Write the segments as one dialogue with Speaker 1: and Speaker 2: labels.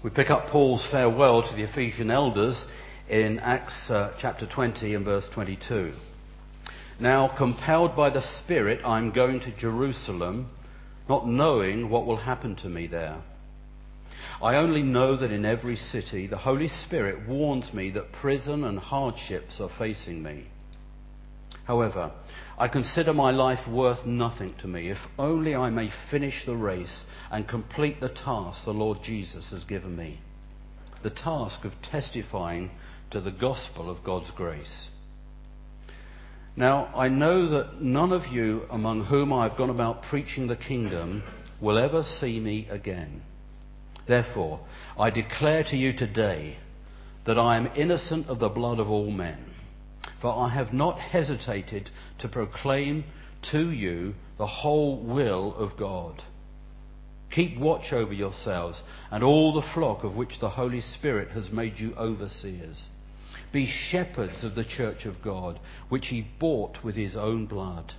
Speaker 1: We pick up Paul's farewell to the Ephesian elders in Acts uh, chapter 20 and verse 22. Now, compelled by the Spirit, I'm going to Jerusalem, not knowing what will happen to me there. I only know that in every city the Holy Spirit warns me that prison and hardships are facing me. However, I consider my life worth nothing to me if only I may finish the race and complete the task the Lord Jesus has given me the task of testifying to the gospel of God's grace. Now, I know that none of you among whom I have gone about preaching the kingdom will ever see me again. Therefore, I declare to you today that I am innocent of the blood of all men. For I have not hesitated to proclaim to you the whole will of God. Keep watch over yourselves and all the flock of which the Holy Spirit has made you overseers. Be shepherds of the church of God, which he bought with his own blood.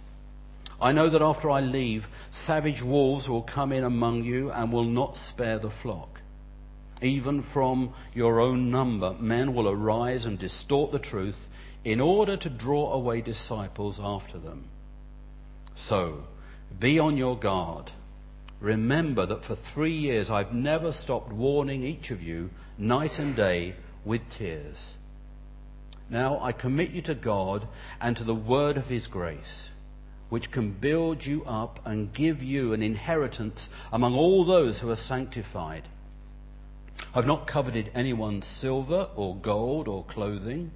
Speaker 1: I know that after I leave, savage wolves will come in among you and will not spare the flock. Even from your own number, men will arise and distort the truth in order to draw away disciples after them. So, be on your guard. Remember that for three years I've never stopped warning each of you night and day with tears. Now I commit you to God and to the word of His grace, which can build you up and give you an inheritance among all those who are sanctified. I've not coveted anyone's silver or gold or clothing.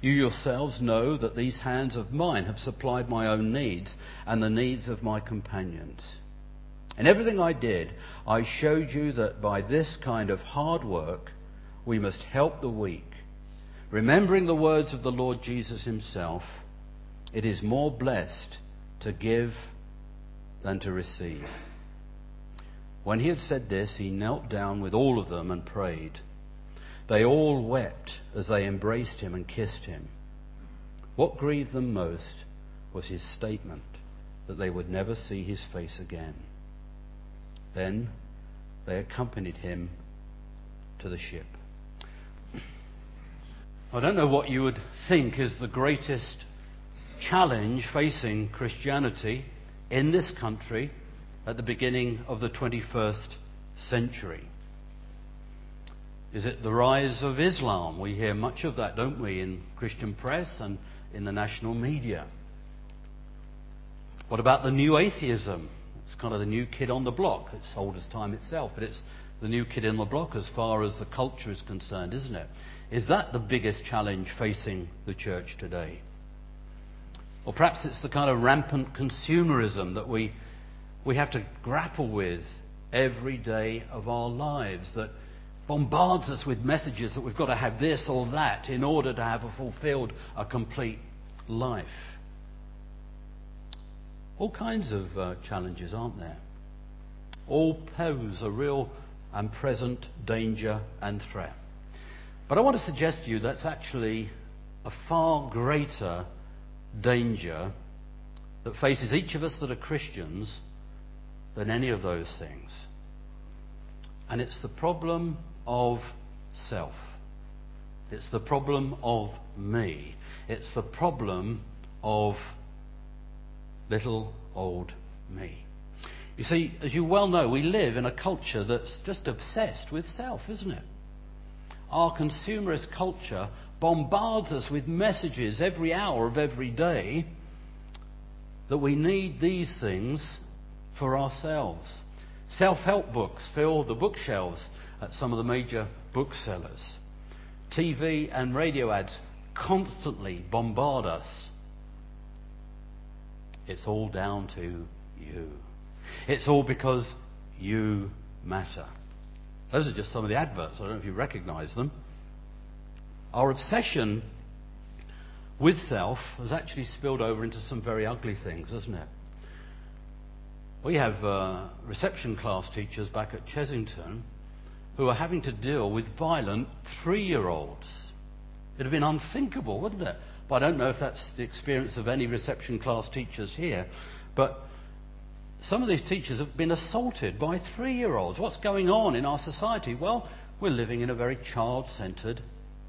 Speaker 1: You yourselves know that these hands of mine have supplied my own needs and the needs of my companions. In everything I did, I showed you that by this kind of hard work, we must help the weak. Remembering the words of the Lord Jesus himself, it is more blessed to give than to receive. When he had said this, he knelt down with all of them and prayed. They all wept as they embraced him and kissed him. What grieved them most was his statement that they would never see his face again. Then they accompanied him to the ship. I don't know what you would think is the greatest challenge facing Christianity in this country at the beginning of the 21st century. Is it the rise of Islam? We hear much of that, don't we, in Christian press and in the national media. What about the new atheism? It's kind of the new kid on the block. It's old as time itself, but it's the new kid in the block as far as the culture is concerned, isn't it? Is that the biggest challenge facing the church today? Or perhaps it's the kind of rampant consumerism that we, we have to grapple with every day of our lives, that bombards us with messages that we've got to have this or that in order to have a fulfilled, a complete life. All kinds of uh, challenges, aren't there? All pose a real and present danger and threat. But I want to suggest to you that's actually a far greater danger that faces each of us that are Christians than any of those things. And it's the problem of self. It's the problem of me. It's the problem of little old me. You see, as you well know, we live in a culture that's just obsessed with self, isn't it? Our consumerist culture bombards us with messages every hour of every day that we need these things for ourselves. Self help books fill the bookshelves at some of the major booksellers. TV and radio ads constantly bombard us. It's all down to you. It's all because you matter. Those are just some of the adverts. I don't know if you recognize them. Our obsession with self has actually spilled over into some very ugly things, hasn't it? We have uh, reception class teachers back at Chessington who are having to deal with violent three year olds. It would have been unthinkable, wouldn't it? But I don't know if that's the experience of any reception class teachers here. But some of these teachers have been assaulted by three year olds. What's going on in our society? Well, we're living in a very child centered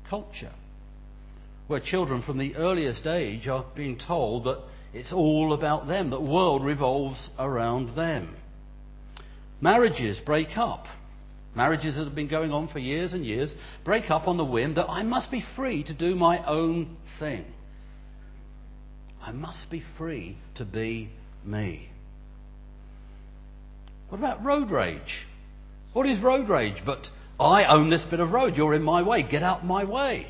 Speaker 1: culture where children from the earliest age are being told that it's all about them, that the world revolves around them. Marriages break up. Marriages that have been going on for years and years break up on the whim that I must be free to do my own thing. I must be free to be me. What about road rage? What is road rage? But I own this bit of road. You're in my way. Get out my way.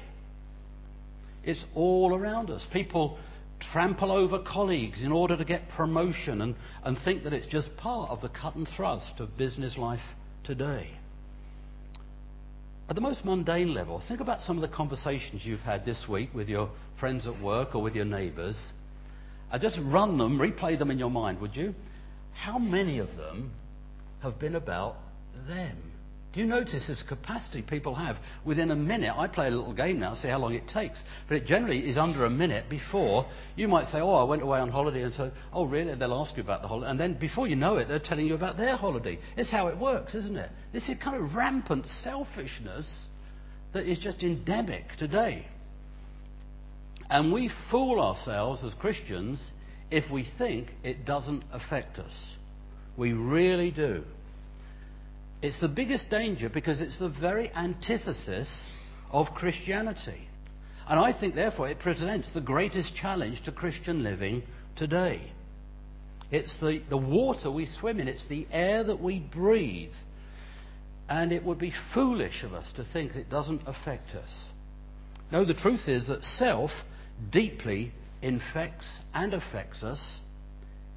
Speaker 1: It's all around us. People trample over colleagues in order to get promotion and, and think that it's just part of the cut and thrust of business life today. At the most mundane level, think about some of the conversations you've had this week with your friends at work or with your neighbours. I uh, just run them, replay them in your mind, would you? How many of them have been about them? Do you notice this capacity people have? Within a minute, I play a little game now, see how long it takes. But it generally is under a minute before you might say, Oh, I went away on holiday, and so, Oh, really? They'll ask you about the holiday. And then before you know it, they're telling you about their holiday. It's how it works, isn't it? This is kind of rampant selfishness that is just endemic today. And we fool ourselves as Christians if we think it doesn't affect us. We really do. It's the biggest danger because it's the very antithesis of Christianity. And I think, therefore, it presents the greatest challenge to Christian living today. It's the, the water we swim in, it's the air that we breathe. And it would be foolish of us to think it doesn't affect us. No, the truth is that self deeply infects and affects us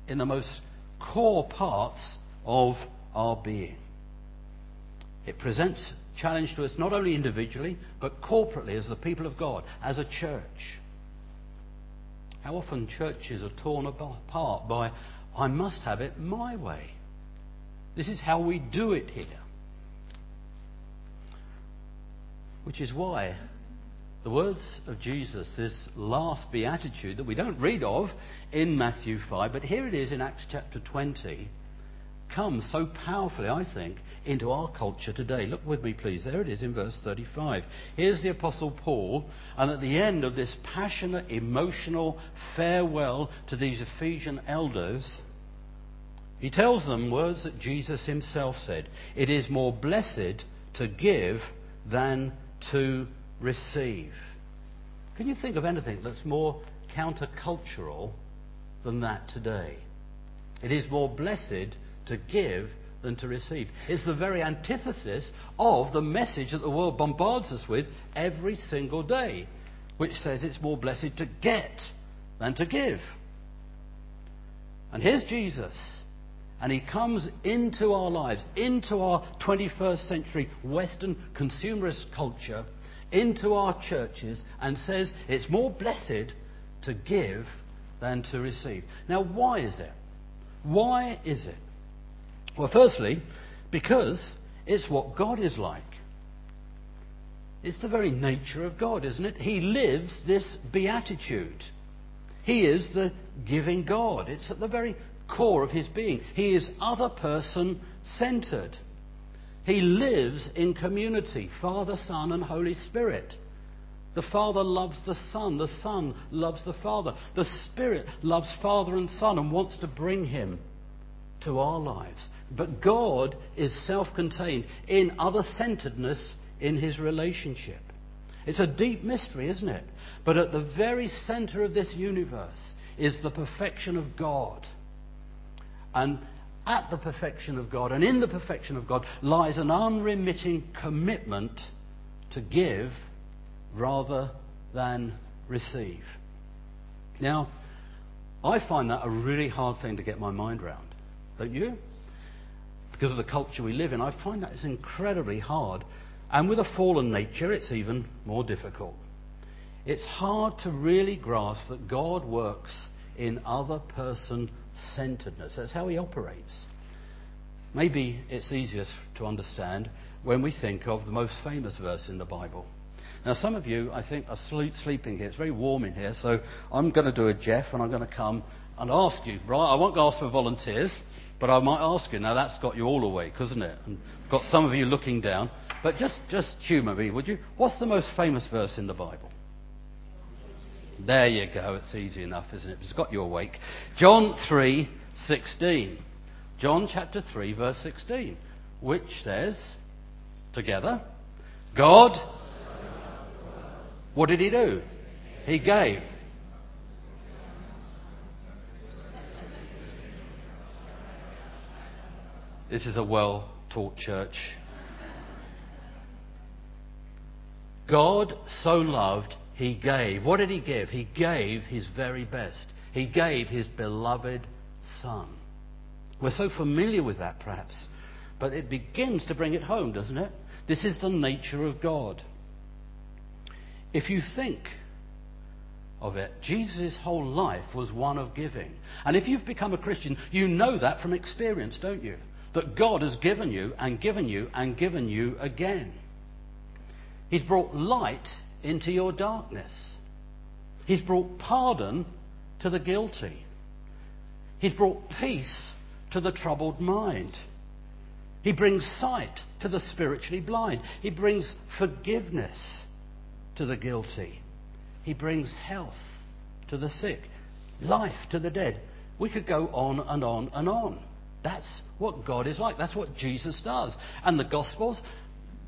Speaker 1: in the most core parts of our being. It presents challenge to us not only individually, but corporately as the people of God, as a church. How often churches are torn apart by, I must have it my way. This is how we do it here. Which is why the words of Jesus, this last beatitude that we don't read of in Matthew 5, but here it is in Acts chapter 20 comes so powerfully, I think, into our culture today. Look with me, please. There it is in verse 35. Here's the Apostle Paul, and at the end of this passionate, emotional farewell to these Ephesian elders, he tells them words that Jesus himself said It is more blessed to give than to receive. Can you think of anything that's more countercultural than that today? It is more blessed to give than to receive. It's the very antithesis of the message that the world bombards us with every single day, which says it's more blessed to get than to give. And here's Jesus. And he comes into our lives, into our 21st century Western consumerist culture, into our churches, and says it's more blessed to give than to receive. Now, why is it? Why is it well, firstly, because it's what God is like. It's the very nature of God, isn't it? He lives this beatitude. He is the giving God. It's at the very core of his being. He is other person centered. He lives in community Father, Son, and Holy Spirit. The Father loves the Son. The Son loves the Father. The Spirit loves Father and Son and wants to bring him to our lives. But God is self contained in other centeredness in his relationship. It's a deep mystery, isn't it? But at the very center of this universe is the perfection of God. And at the perfection of God and in the perfection of God lies an unremitting commitment to give rather than receive. Now, I find that a really hard thing to get my mind around. Don't you? Because of the culture we live in, I find that it's incredibly hard. And with a fallen nature, it's even more difficult. It's hard to really grasp that God works in other person centeredness. That's how He operates. Maybe it's easiest to understand when we think of the most famous verse in the Bible. Now, some of you, I think, are sleeping here. It's very warm in here, so I'm going to do a Jeff and I'm going to come and ask you, right? I won't ask for volunteers. But I might ask you, now that's got you all awake, hasn't it? And got some of you looking down. But just, just humour me, would you? What's the most famous verse in the Bible? There you go. It's easy enough, isn't it? It's got you awake. John 3 16. John chapter 3, verse 16, which says, together, God, what did he do? He gave. This is a well taught church. God so loved he gave. What did he give? He gave his very best. He gave his beloved Son. We're so familiar with that, perhaps, but it begins to bring it home, doesn't it? This is the nature of God. If you think of it, Jesus' whole life was one of giving. And if you've become a Christian, you know that from experience, don't you? That God has given you and given you and given you again. He's brought light into your darkness. He's brought pardon to the guilty. He's brought peace to the troubled mind. He brings sight to the spiritually blind. He brings forgiveness to the guilty. He brings health to the sick, life to the dead. We could go on and on and on. That's what God is like. That's what Jesus does. And the Gospels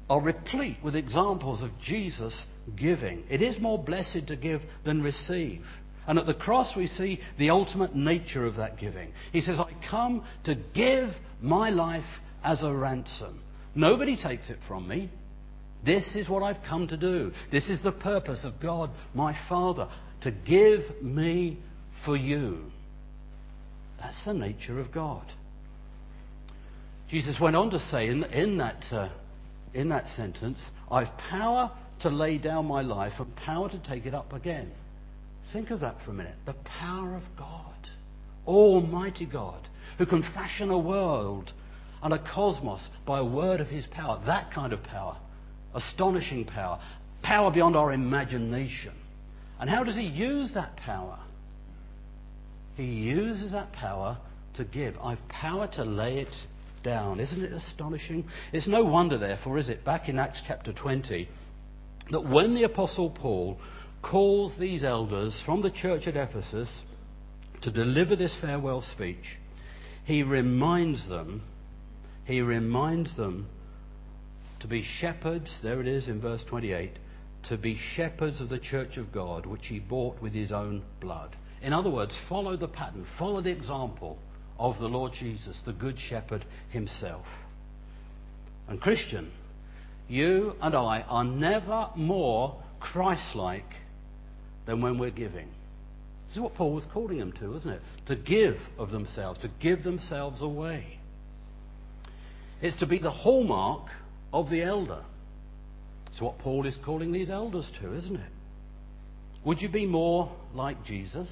Speaker 1: are replete with examples of Jesus giving. It is more blessed to give than receive. And at the cross, we see the ultimate nature of that giving. He says, I come to give my life as a ransom. Nobody takes it from me. This is what I've come to do. This is the purpose of God, my Father, to give me for you. That's the nature of God. Jesus went on to say in, in that, uh, in that sentence, I've power to lay down my life and power to take it up again. Think of that for a minute. The power of God, Almighty God, who can fashion a world and a cosmos by a word of his power. That kind of power. Astonishing power. Power beyond our imagination. And how does he use that power? He uses that power to give. I've power to lay it down. Isn't it astonishing? It's no wonder, therefore, is it, back in Acts chapter 20, that when the Apostle Paul calls these elders from the church at Ephesus to deliver this farewell speech, he reminds them, he reminds them to be shepherds, there it is in verse 28, to be shepherds of the church of God, which he bought with his own blood. In other words, follow the pattern, follow the example of the Lord Jesus, the Good Shepherd himself. And Christian, you and I are never more Christ like than when we're giving. This is what Paul was calling them to, isn't it? To give of themselves, to give themselves away. It's to be the hallmark of the elder. It's what Paul is calling these elders to, isn't it? Would you be more like Jesus?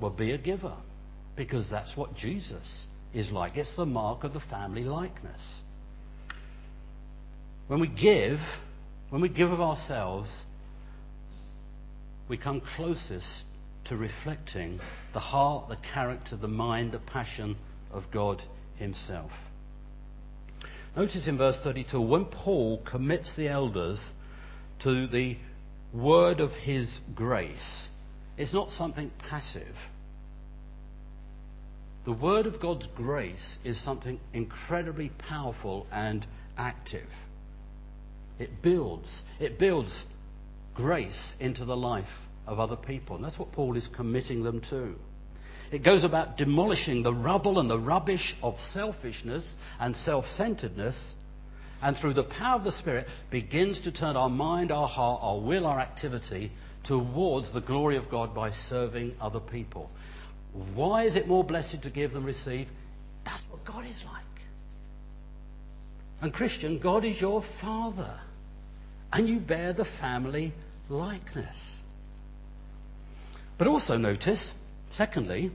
Speaker 1: Well, be a giver, because that's what Jesus is like. It's the mark of the family likeness. When we give, when we give of ourselves, we come closest to reflecting the heart, the character, the mind, the passion of God Himself. Notice in verse 32 when Paul commits the elders to the word of his grace, it's not something passive. The word of God's grace is something incredibly powerful and active. It builds. It builds grace into the life of other people. And that's what Paul is committing them to. It goes about demolishing the rubble and the rubbish of selfishness and self centeredness, and through the power of the Spirit begins to turn our mind, our heart, our will, our activity towards the glory of God by serving other people. Why is it more blessed to give than receive? That's what God is like. And Christian, God is your Father and you bear the family likeness. But also notice, secondly,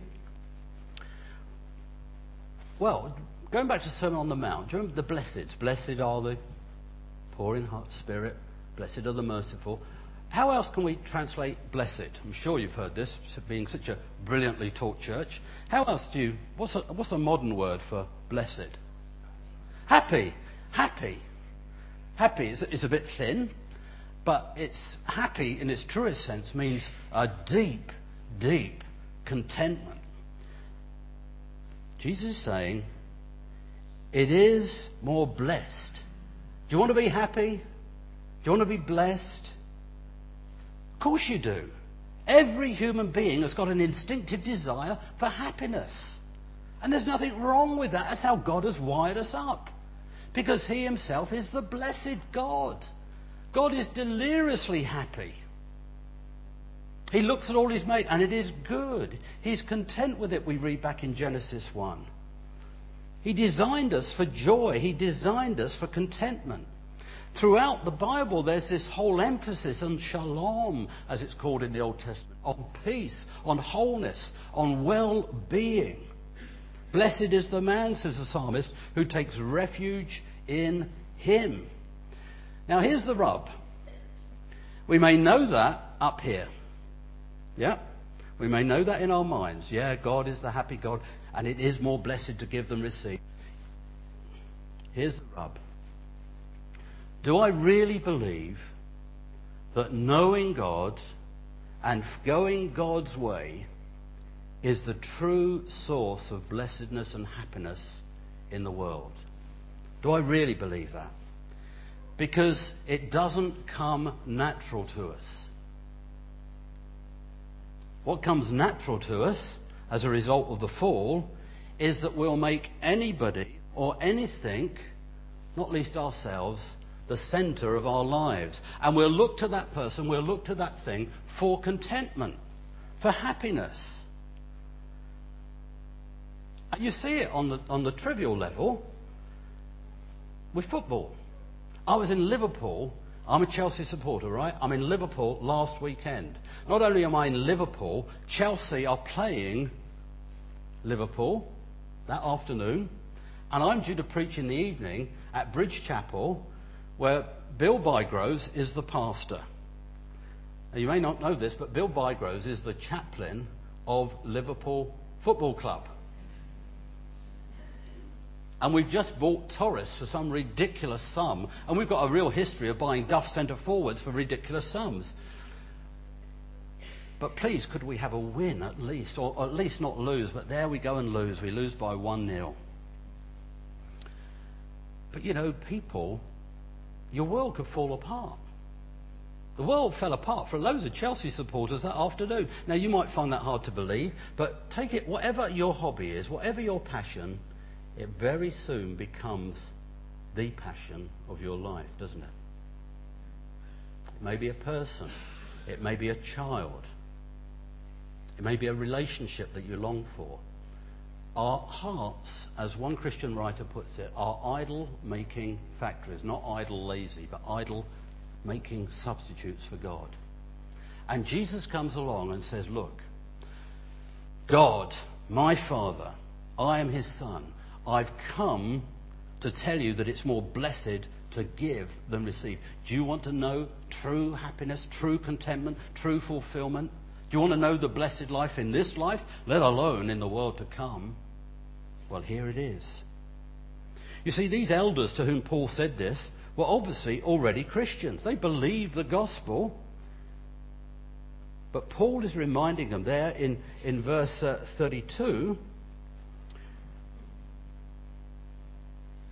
Speaker 1: well, going back to the Sermon on the Mount, do you remember the blessed? Blessed are the poor in heart, spirit, blessed are the merciful. How else can we translate blessed? I'm sure you've heard this, being such a brilliantly taught church. How else do you, what's a, what's a modern word for blessed? Happy. Happy. Happy is, is a bit thin, but it's happy in its truest sense means a deep, deep contentment. Jesus is saying, it is more blessed. Do you want to be happy? Do you want to be blessed? Of course you do. Every human being has got an instinctive desire for happiness. And there's nothing wrong with that. That's how God has wired us up. Because He Himself is the blessed God. God is deliriously happy. He looks at all He's made and it is good. He's content with it, we read back in Genesis 1. He designed us for joy, He designed us for contentment. Throughout the Bible, there's this whole emphasis on shalom, as it's called in the Old Testament, on peace, on wholeness, on well being. Blessed is the man, says the psalmist, who takes refuge in him. Now, here's the rub. We may know that up here. Yeah? We may know that in our minds. Yeah, God is the happy God, and it is more blessed to give than receive. Here's the rub. Do I really believe that knowing God and going God's way is the true source of blessedness and happiness in the world? Do I really believe that? Because it doesn't come natural to us. What comes natural to us as a result of the fall is that we'll make anybody or anything, not least ourselves, the centre of our lives. And we'll look to that person, we'll look to that thing for contentment, for happiness. You see it on the, on the trivial level with football. I was in Liverpool. I'm a Chelsea supporter, right? I'm in Liverpool last weekend. Not only am I in Liverpool, Chelsea are playing Liverpool that afternoon, and I'm due to preach in the evening at Bridge Chapel where Bill Bygroves is the pastor. Now, you may not know this, but Bill Bygroves is the chaplain of Liverpool Football Club. And we've just bought Torres for some ridiculous sum, and we've got a real history of buying Duff centre forwards for ridiculous sums. But please, could we have a win at least, or, or at least not lose? But there we go and lose. We lose by 1 0. But you know, people your world could fall apart. The world fell apart for loads of Chelsea supporters that afternoon. Now, you might find that hard to believe, but take it, whatever your hobby is, whatever your passion, it very soon becomes the passion of your life, doesn't it? It may be a person, it may be a child, it may be a relationship that you long for. Our hearts, as one Christian writer puts it, are idol making factories. Not idle lazy, but idol making substitutes for God. And Jesus comes along and says, Look, God, my Father, I am his Son. I've come to tell you that it's more blessed to give than receive. Do you want to know true happiness, true contentment, true fulfillment? Do you want to know the blessed life in this life, let alone in the world to come? Well, here it is. You see, these elders to whom Paul said this were obviously already Christians. They believed the gospel. But Paul is reminding them there in, in verse uh, 32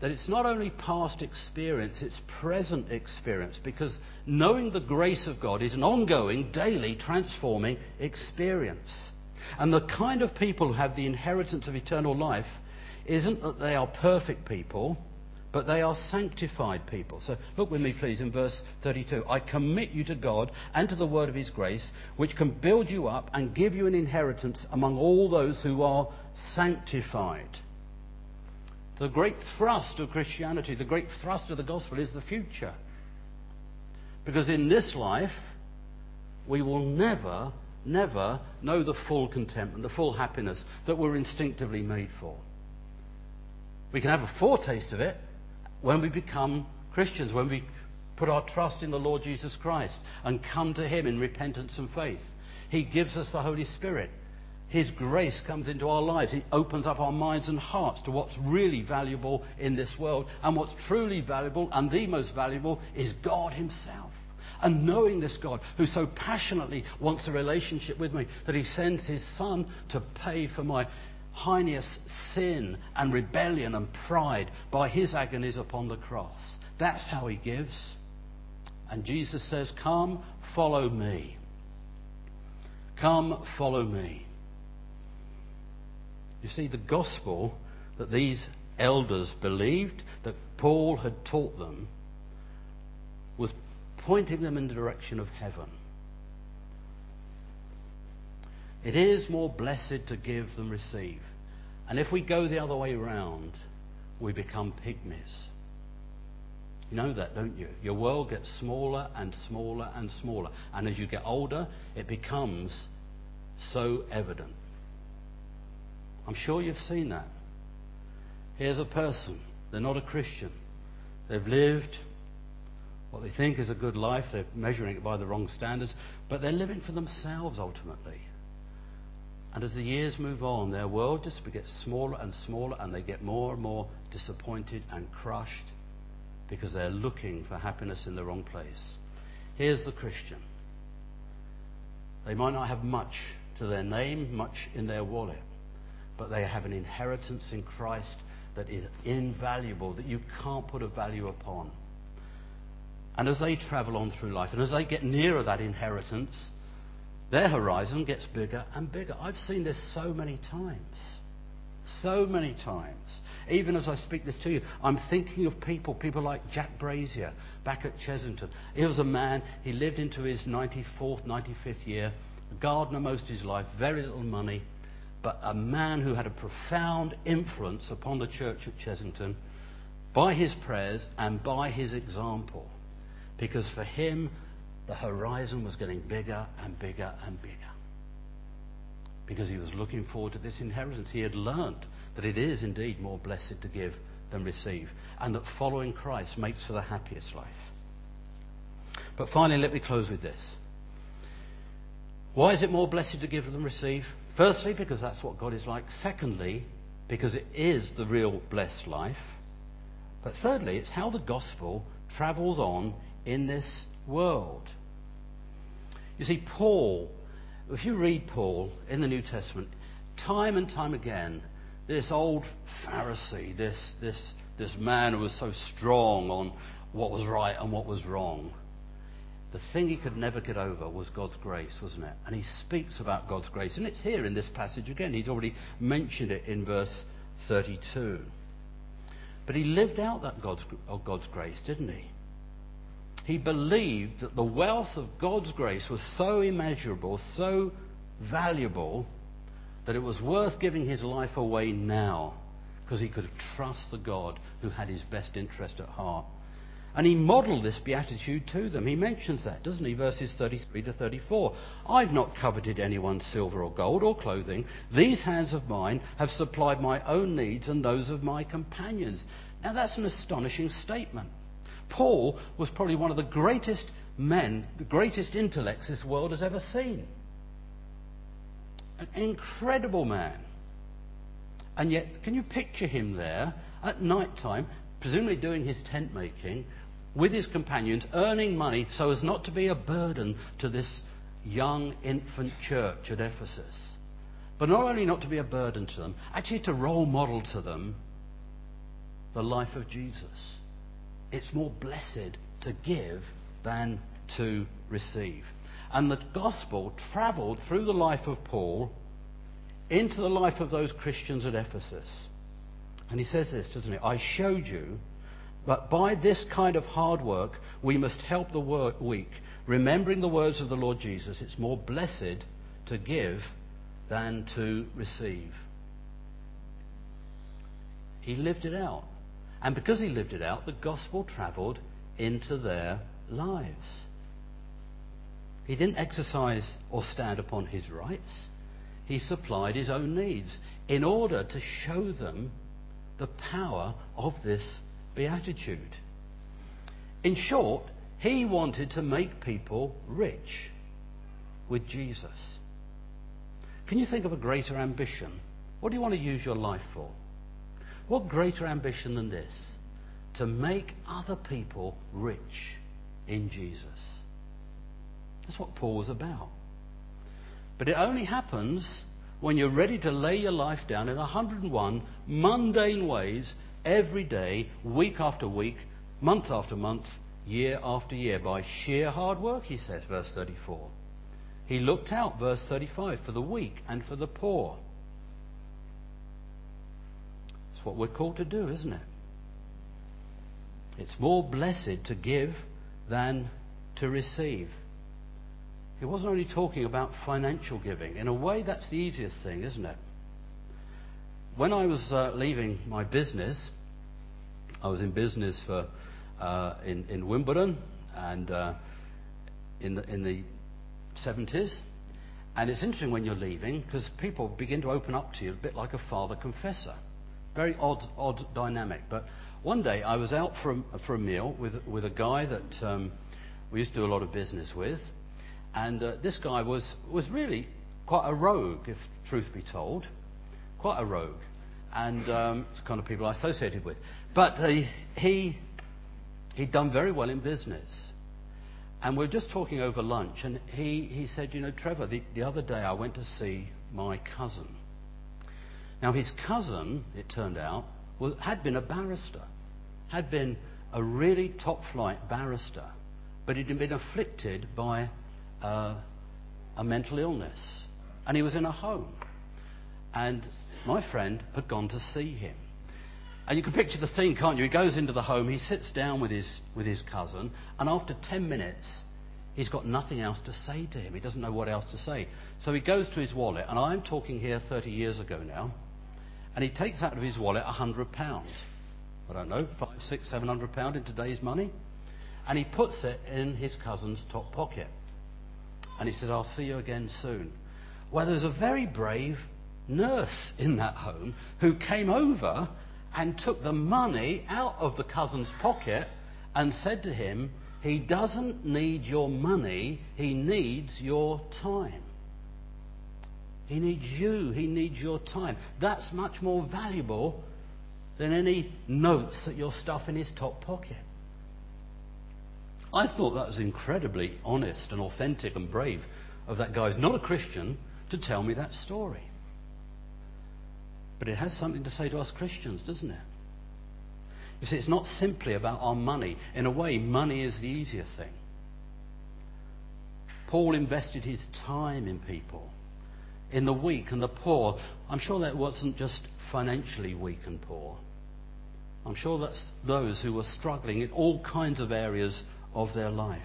Speaker 1: that it's not only past experience, it's present experience. Because knowing the grace of God is an ongoing, daily, transforming experience. And the kind of people who have the inheritance of eternal life isn't that they are perfect people, but they are sanctified people. So look with me, please, in verse 32. I commit you to God and to the word of his grace, which can build you up and give you an inheritance among all those who are sanctified. The great thrust of Christianity, the great thrust of the gospel is the future. Because in this life, we will never, never know the full contentment, the full happiness that we're instinctively made for. We can have a foretaste of it when we become Christians, when we put our trust in the Lord Jesus Christ and come to Him in repentance and faith. He gives us the Holy Spirit. His grace comes into our lives. He opens up our minds and hearts to what's really valuable in this world. And what's truly valuable and the most valuable is God Himself. And knowing this God who so passionately wants a relationship with me that He sends His Son to pay for my heinous sin and rebellion and pride by His agonies upon the cross. That's how He gives. And Jesus says, Come, follow me. Come, follow me. You see, the gospel that these elders believed, that Paul had taught them, was pointing them in the direction of heaven. It is more blessed to give than receive. And if we go the other way round, we become pygmies. You know that, don't you? Your world gets smaller and smaller and smaller. And as you get older, it becomes so evident. I'm sure you've seen that. Here's a person, they're not a Christian. They've lived what they think is a good life, they're measuring it by the wrong standards, but they're living for themselves ultimately. And as the years move on, their world just gets smaller and smaller, and they get more and more disappointed and crushed because they're looking for happiness in the wrong place. Here's the Christian. They might not have much to their name, much in their wallet, but they have an inheritance in Christ that is invaluable, that you can't put a value upon. And as they travel on through life, and as they get nearer that inheritance, their horizon gets bigger and bigger. I've seen this so many times. So many times. Even as I speak this to you, I'm thinking of people, people like Jack Brazier back at Chessington. He was a man, he lived into his 94th, 95th year, a gardener most of his life, very little money, but a man who had a profound influence upon the church at Chessington by his prayers and by his example. Because for him, the horizon was getting bigger and bigger and bigger. Because he was looking forward to this inheritance. He had learnt that it is indeed more blessed to give than receive, and that following Christ makes for the happiest life. But finally, let me close with this. Why is it more blessed to give than receive? Firstly, because that's what God is like. Secondly, because it is the real blessed life. But thirdly, it's how the gospel travels on in this world. You see, Paul, if you read Paul in the New Testament, time and time again, this old Pharisee, this, this, this man who was so strong on what was right and what was wrong, the thing he could never get over was God's grace, wasn't it? And he speaks about God's grace. And it's here in this passage again. He's already mentioned it in verse 32. But he lived out that God's, God's grace, didn't he? He believed that the wealth of God's grace was so immeasurable, so valuable, that it was worth giving his life away now because he could trust the God who had his best interest at heart. And he modelled this beatitude to them. He mentions that, doesn't he? Verses 33 to 34. I've not coveted anyone's silver or gold or clothing. These hands of mine have supplied my own needs and those of my companions. Now that's an astonishing statement. Paul was probably one of the greatest men, the greatest intellects this world has ever seen. An incredible man. And yet, can you picture him there at night time, presumably doing his tent making, with his companions, earning money so as not to be a burden to this young infant church at Ephesus? But not only not to be a burden to them, actually to role model to them the life of Jesus it's more blessed to give than to receive. And the gospel travelled through the life of Paul into the life of those Christians at Ephesus. And he says this, doesn't he? I showed you, but by this kind of hard work, we must help the weak, remembering the words of the Lord Jesus. It's more blessed to give than to receive. He lived it out. And because he lived it out, the gospel travelled into their lives. He didn't exercise or stand upon his rights. He supplied his own needs in order to show them the power of this beatitude. In short, He wanted to make people rich with Jesus. Can you think of a greater ambition? What do you want to use your life for? What greater ambition than this? To make other people rich in Jesus. That's what Paul was about. But it only happens when you're ready to lay your life down in 101 mundane ways every day, week after week, month after month, year after year, by sheer hard work, he says, verse 34. He looked out, verse 35, for the weak and for the poor. What we're called to do, isn't it? It's more blessed to give than to receive. He wasn't only talking about financial giving. In a way, that's the easiest thing, isn't it? When I was uh, leaving my business, I was in business for uh, in, in Wimbledon and uh, in the in the 70s. And it's interesting when you're leaving because people begin to open up to you a bit like a father confessor. Very odd, odd dynamic. But one day I was out for a, for a meal with, with a guy that um, we used to do a lot of business with. And uh, this guy was, was really quite a rogue, if truth be told. Quite a rogue. And um, it's the kind of people I associated with. But uh, he, he'd done very well in business. And we were just talking over lunch, and he, he said, You know, Trevor, the, the other day I went to see my cousin. Now, his cousin, it turned out, was, had been a barrister, had been a really top flight barrister, but he'd been afflicted by uh, a mental illness. And he was in a home. And my friend had gone to see him. And you can picture the scene, can't you? He goes into the home, he sits down with his, with his cousin, and after 10 minutes, he's got nothing else to say to him. He doesn't know what else to say. So he goes to his wallet, and I'm talking here 30 years ago now, and he takes out of his wallet a £100. I don't know, five, six, seven hundred pounds in today's money. And he puts it in his cousin's top pocket. And he said, I'll see you again soon. Well, there was a very brave nurse in that home who came over and took the money out of the cousin's pocket and said to him, He doesn't need your money, he needs your time. He needs you, he needs your time. That's much more valuable than any notes that you'll stuff in his top pocket. I thought that was incredibly honest and authentic and brave of that guy who's not a Christian to tell me that story. But it has something to say to us Christians, doesn't it? You see, it's not simply about our money. In a way, money is the easier thing. Paul invested his time in people, in the weak and the poor. I'm sure that wasn't just financially weak and poor. I'm sure that's those who were struggling in all kinds of areas of their life.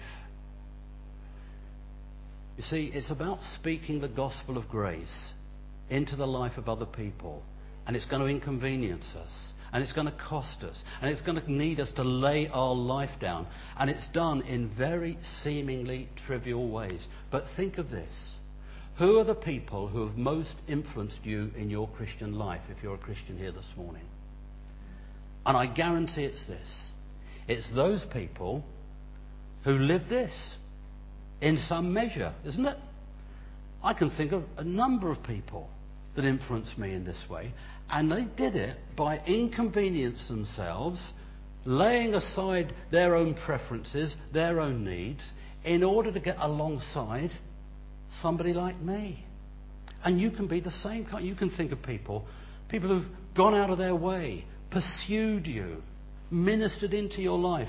Speaker 1: You see, it's about speaking the gospel of grace into the life of other people and it's going to inconvenience us, and it's going to cost us, and it's going to need us to lay our life down. And it's done in very seemingly trivial ways. But think of this. Who are the people who have most influenced you in your Christian life, if you're a Christian here this morning? And I guarantee it's this it's those people who live this in some measure, isn't it? I can think of a number of people that influenced me in this way. And they did it by inconvenience themselves, laying aside their own preferences, their own needs, in order to get alongside somebody like me. And you can be the same. Kind you can think of people, people who've gone out of their way, pursued you, ministered into your life,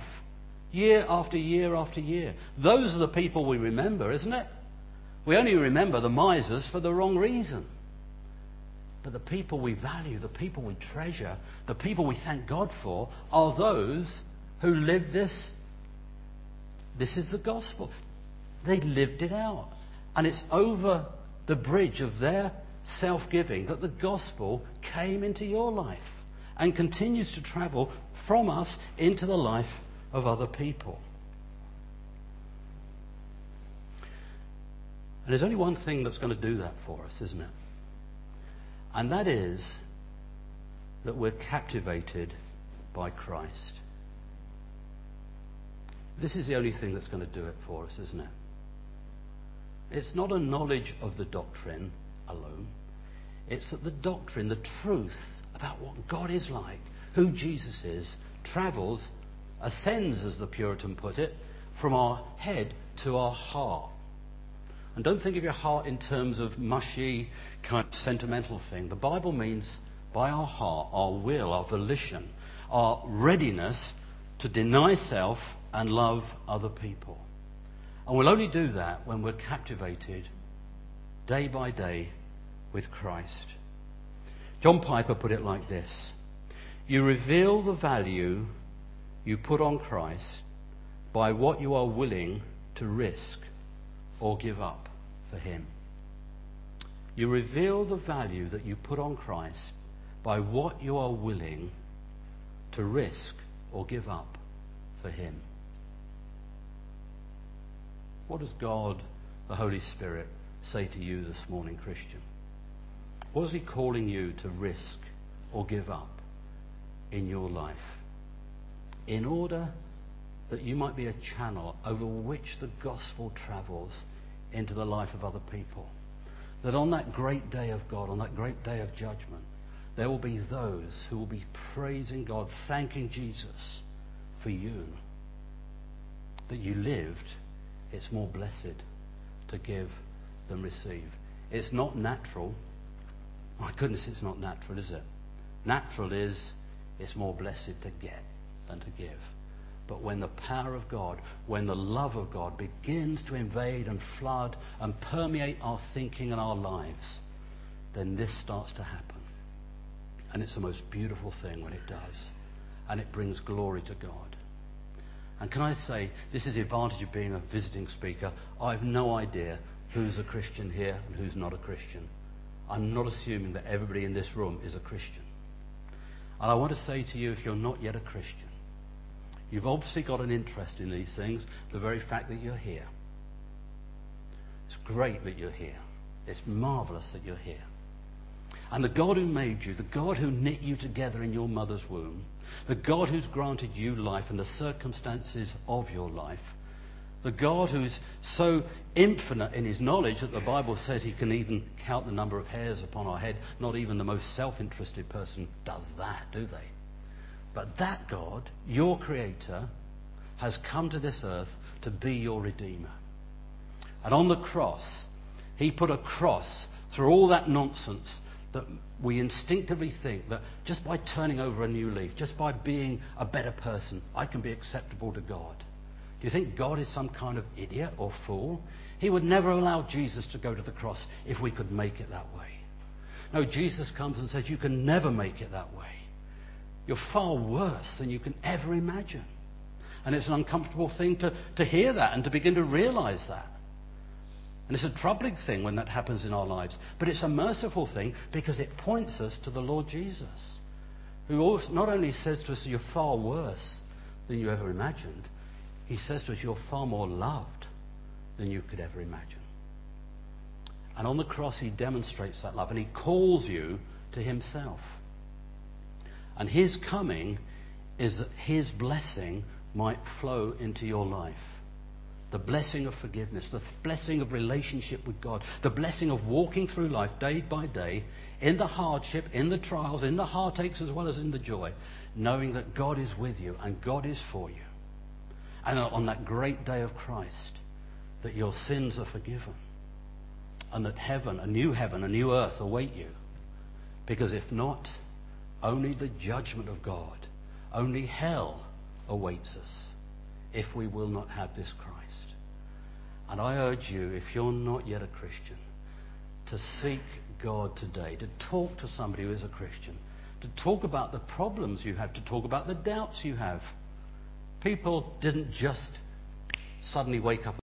Speaker 1: year after year after year. Those are the people we remember, isn't it? We only remember the misers for the wrong reason. But the people we value, the people we treasure, the people we thank God for are those who live this. This is the gospel. They lived it out. And it's over the bridge of their self giving that the gospel came into your life and continues to travel from us into the life of other people. And there's only one thing that's going to do that for us, isn't it? And that is that we're captivated by Christ. this is the only thing that's going to do it for us, isn't it? It's not a knowledge of the doctrine alone. It's that the doctrine, the truth about what God is like, who Jesus is, travels, ascends, as the Puritan put it, from our head to our heart. And don't think of your heart in terms of mushy, kind of sentimental thing. The Bible means by our heart, our will, our volition, our readiness to deny self and love other people. And we'll only do that when we're captivated day by day with Christ. John Piper put it like this You reveal the value you put on Christ by what you are willing to risk or give up for Him. You reveal the value that you put on Christ by what you are willing to risk or give up for Him. What does God, the Holy Spirit, say to you this morning, Christian? What is He calling you to risk or give up in your life in order that you might be a channel over which the gospel travels into the life of other people? That on that great day of God, on that great day of judgment, there will be those who will be praising God, thanking Jesus for you. That you lived it's more blessed to give than receive. It's not natural. My goodness, it's not natural, is it? Natural is it's more blessed to get than to give. But when the power of God, when the love of God begins to invade and flood and permeate our thinking and our lives, then this starts to happen. And it's the most beautiful thing when it does. And it brings glory to God. And can I say, this is the advantage of being a visiting speaker. I have no idea who's a Christian here and who's not a Christian. I'm not assuming that everybody in this room is a Christian. And I want to say to you, if you're not yet a Christian, you've obviously got an interest in these things, the very fact that you're here. It's great that you're here. It's marvelous that you're here. And the God who made you, the God who knit you together in your mother's womb, the God who's granted you life and the circumstances of your life, the God who's so infinite in his knowledge that the Bible says he can even count the number of hairs upon our head. Not even the most self interested person does that, do they? But that God, your Creator, has come to this earth to be your Redeemer. And on the cross, he put a cross through all that nonsense that we instinctively think that just by turning over a new leaf, just by being a better person, I can be acceptable to God. Do you think God is some kind of idiot or fool? He would never allow Jesus to go to the cross if we could make it that way. No, Jesus comes and says, You can never make it that way. You're far worse than you can ever imagine. And it's an uncomfortable thing to, to hear that and to begin to realize that. And it's a troubling thing when that happens in our lives. But it's a merciful thing because it points us to the Lord Jesus, who not only says to us, You're far worse than you ever imagined, he says to us, You're far more loved than you could ever imagine. And on the cross, he demonstrates that love and he calls you to himself. And his coming is that his blessing might flow into your life the blessing of forgiveness, the blessing of relationship with God, the blessing of walking through life day by day in the hardship, in the trials, in the heartaches as well as in the joy, knowing that God is with you and God is for you. And on that great day of Christ, that your sins are forgiven and that heaven, a new heaven, a new earth await you. Because if not, only the judgment of God, only hell awaits us if we will not have this Christ. And I urge you, if you're not yet a Christian, to seek God today, to talk to somebody who is a Christian, to talk about the problems you have, to talk about the doubts you have. People didn't just suddenly wake up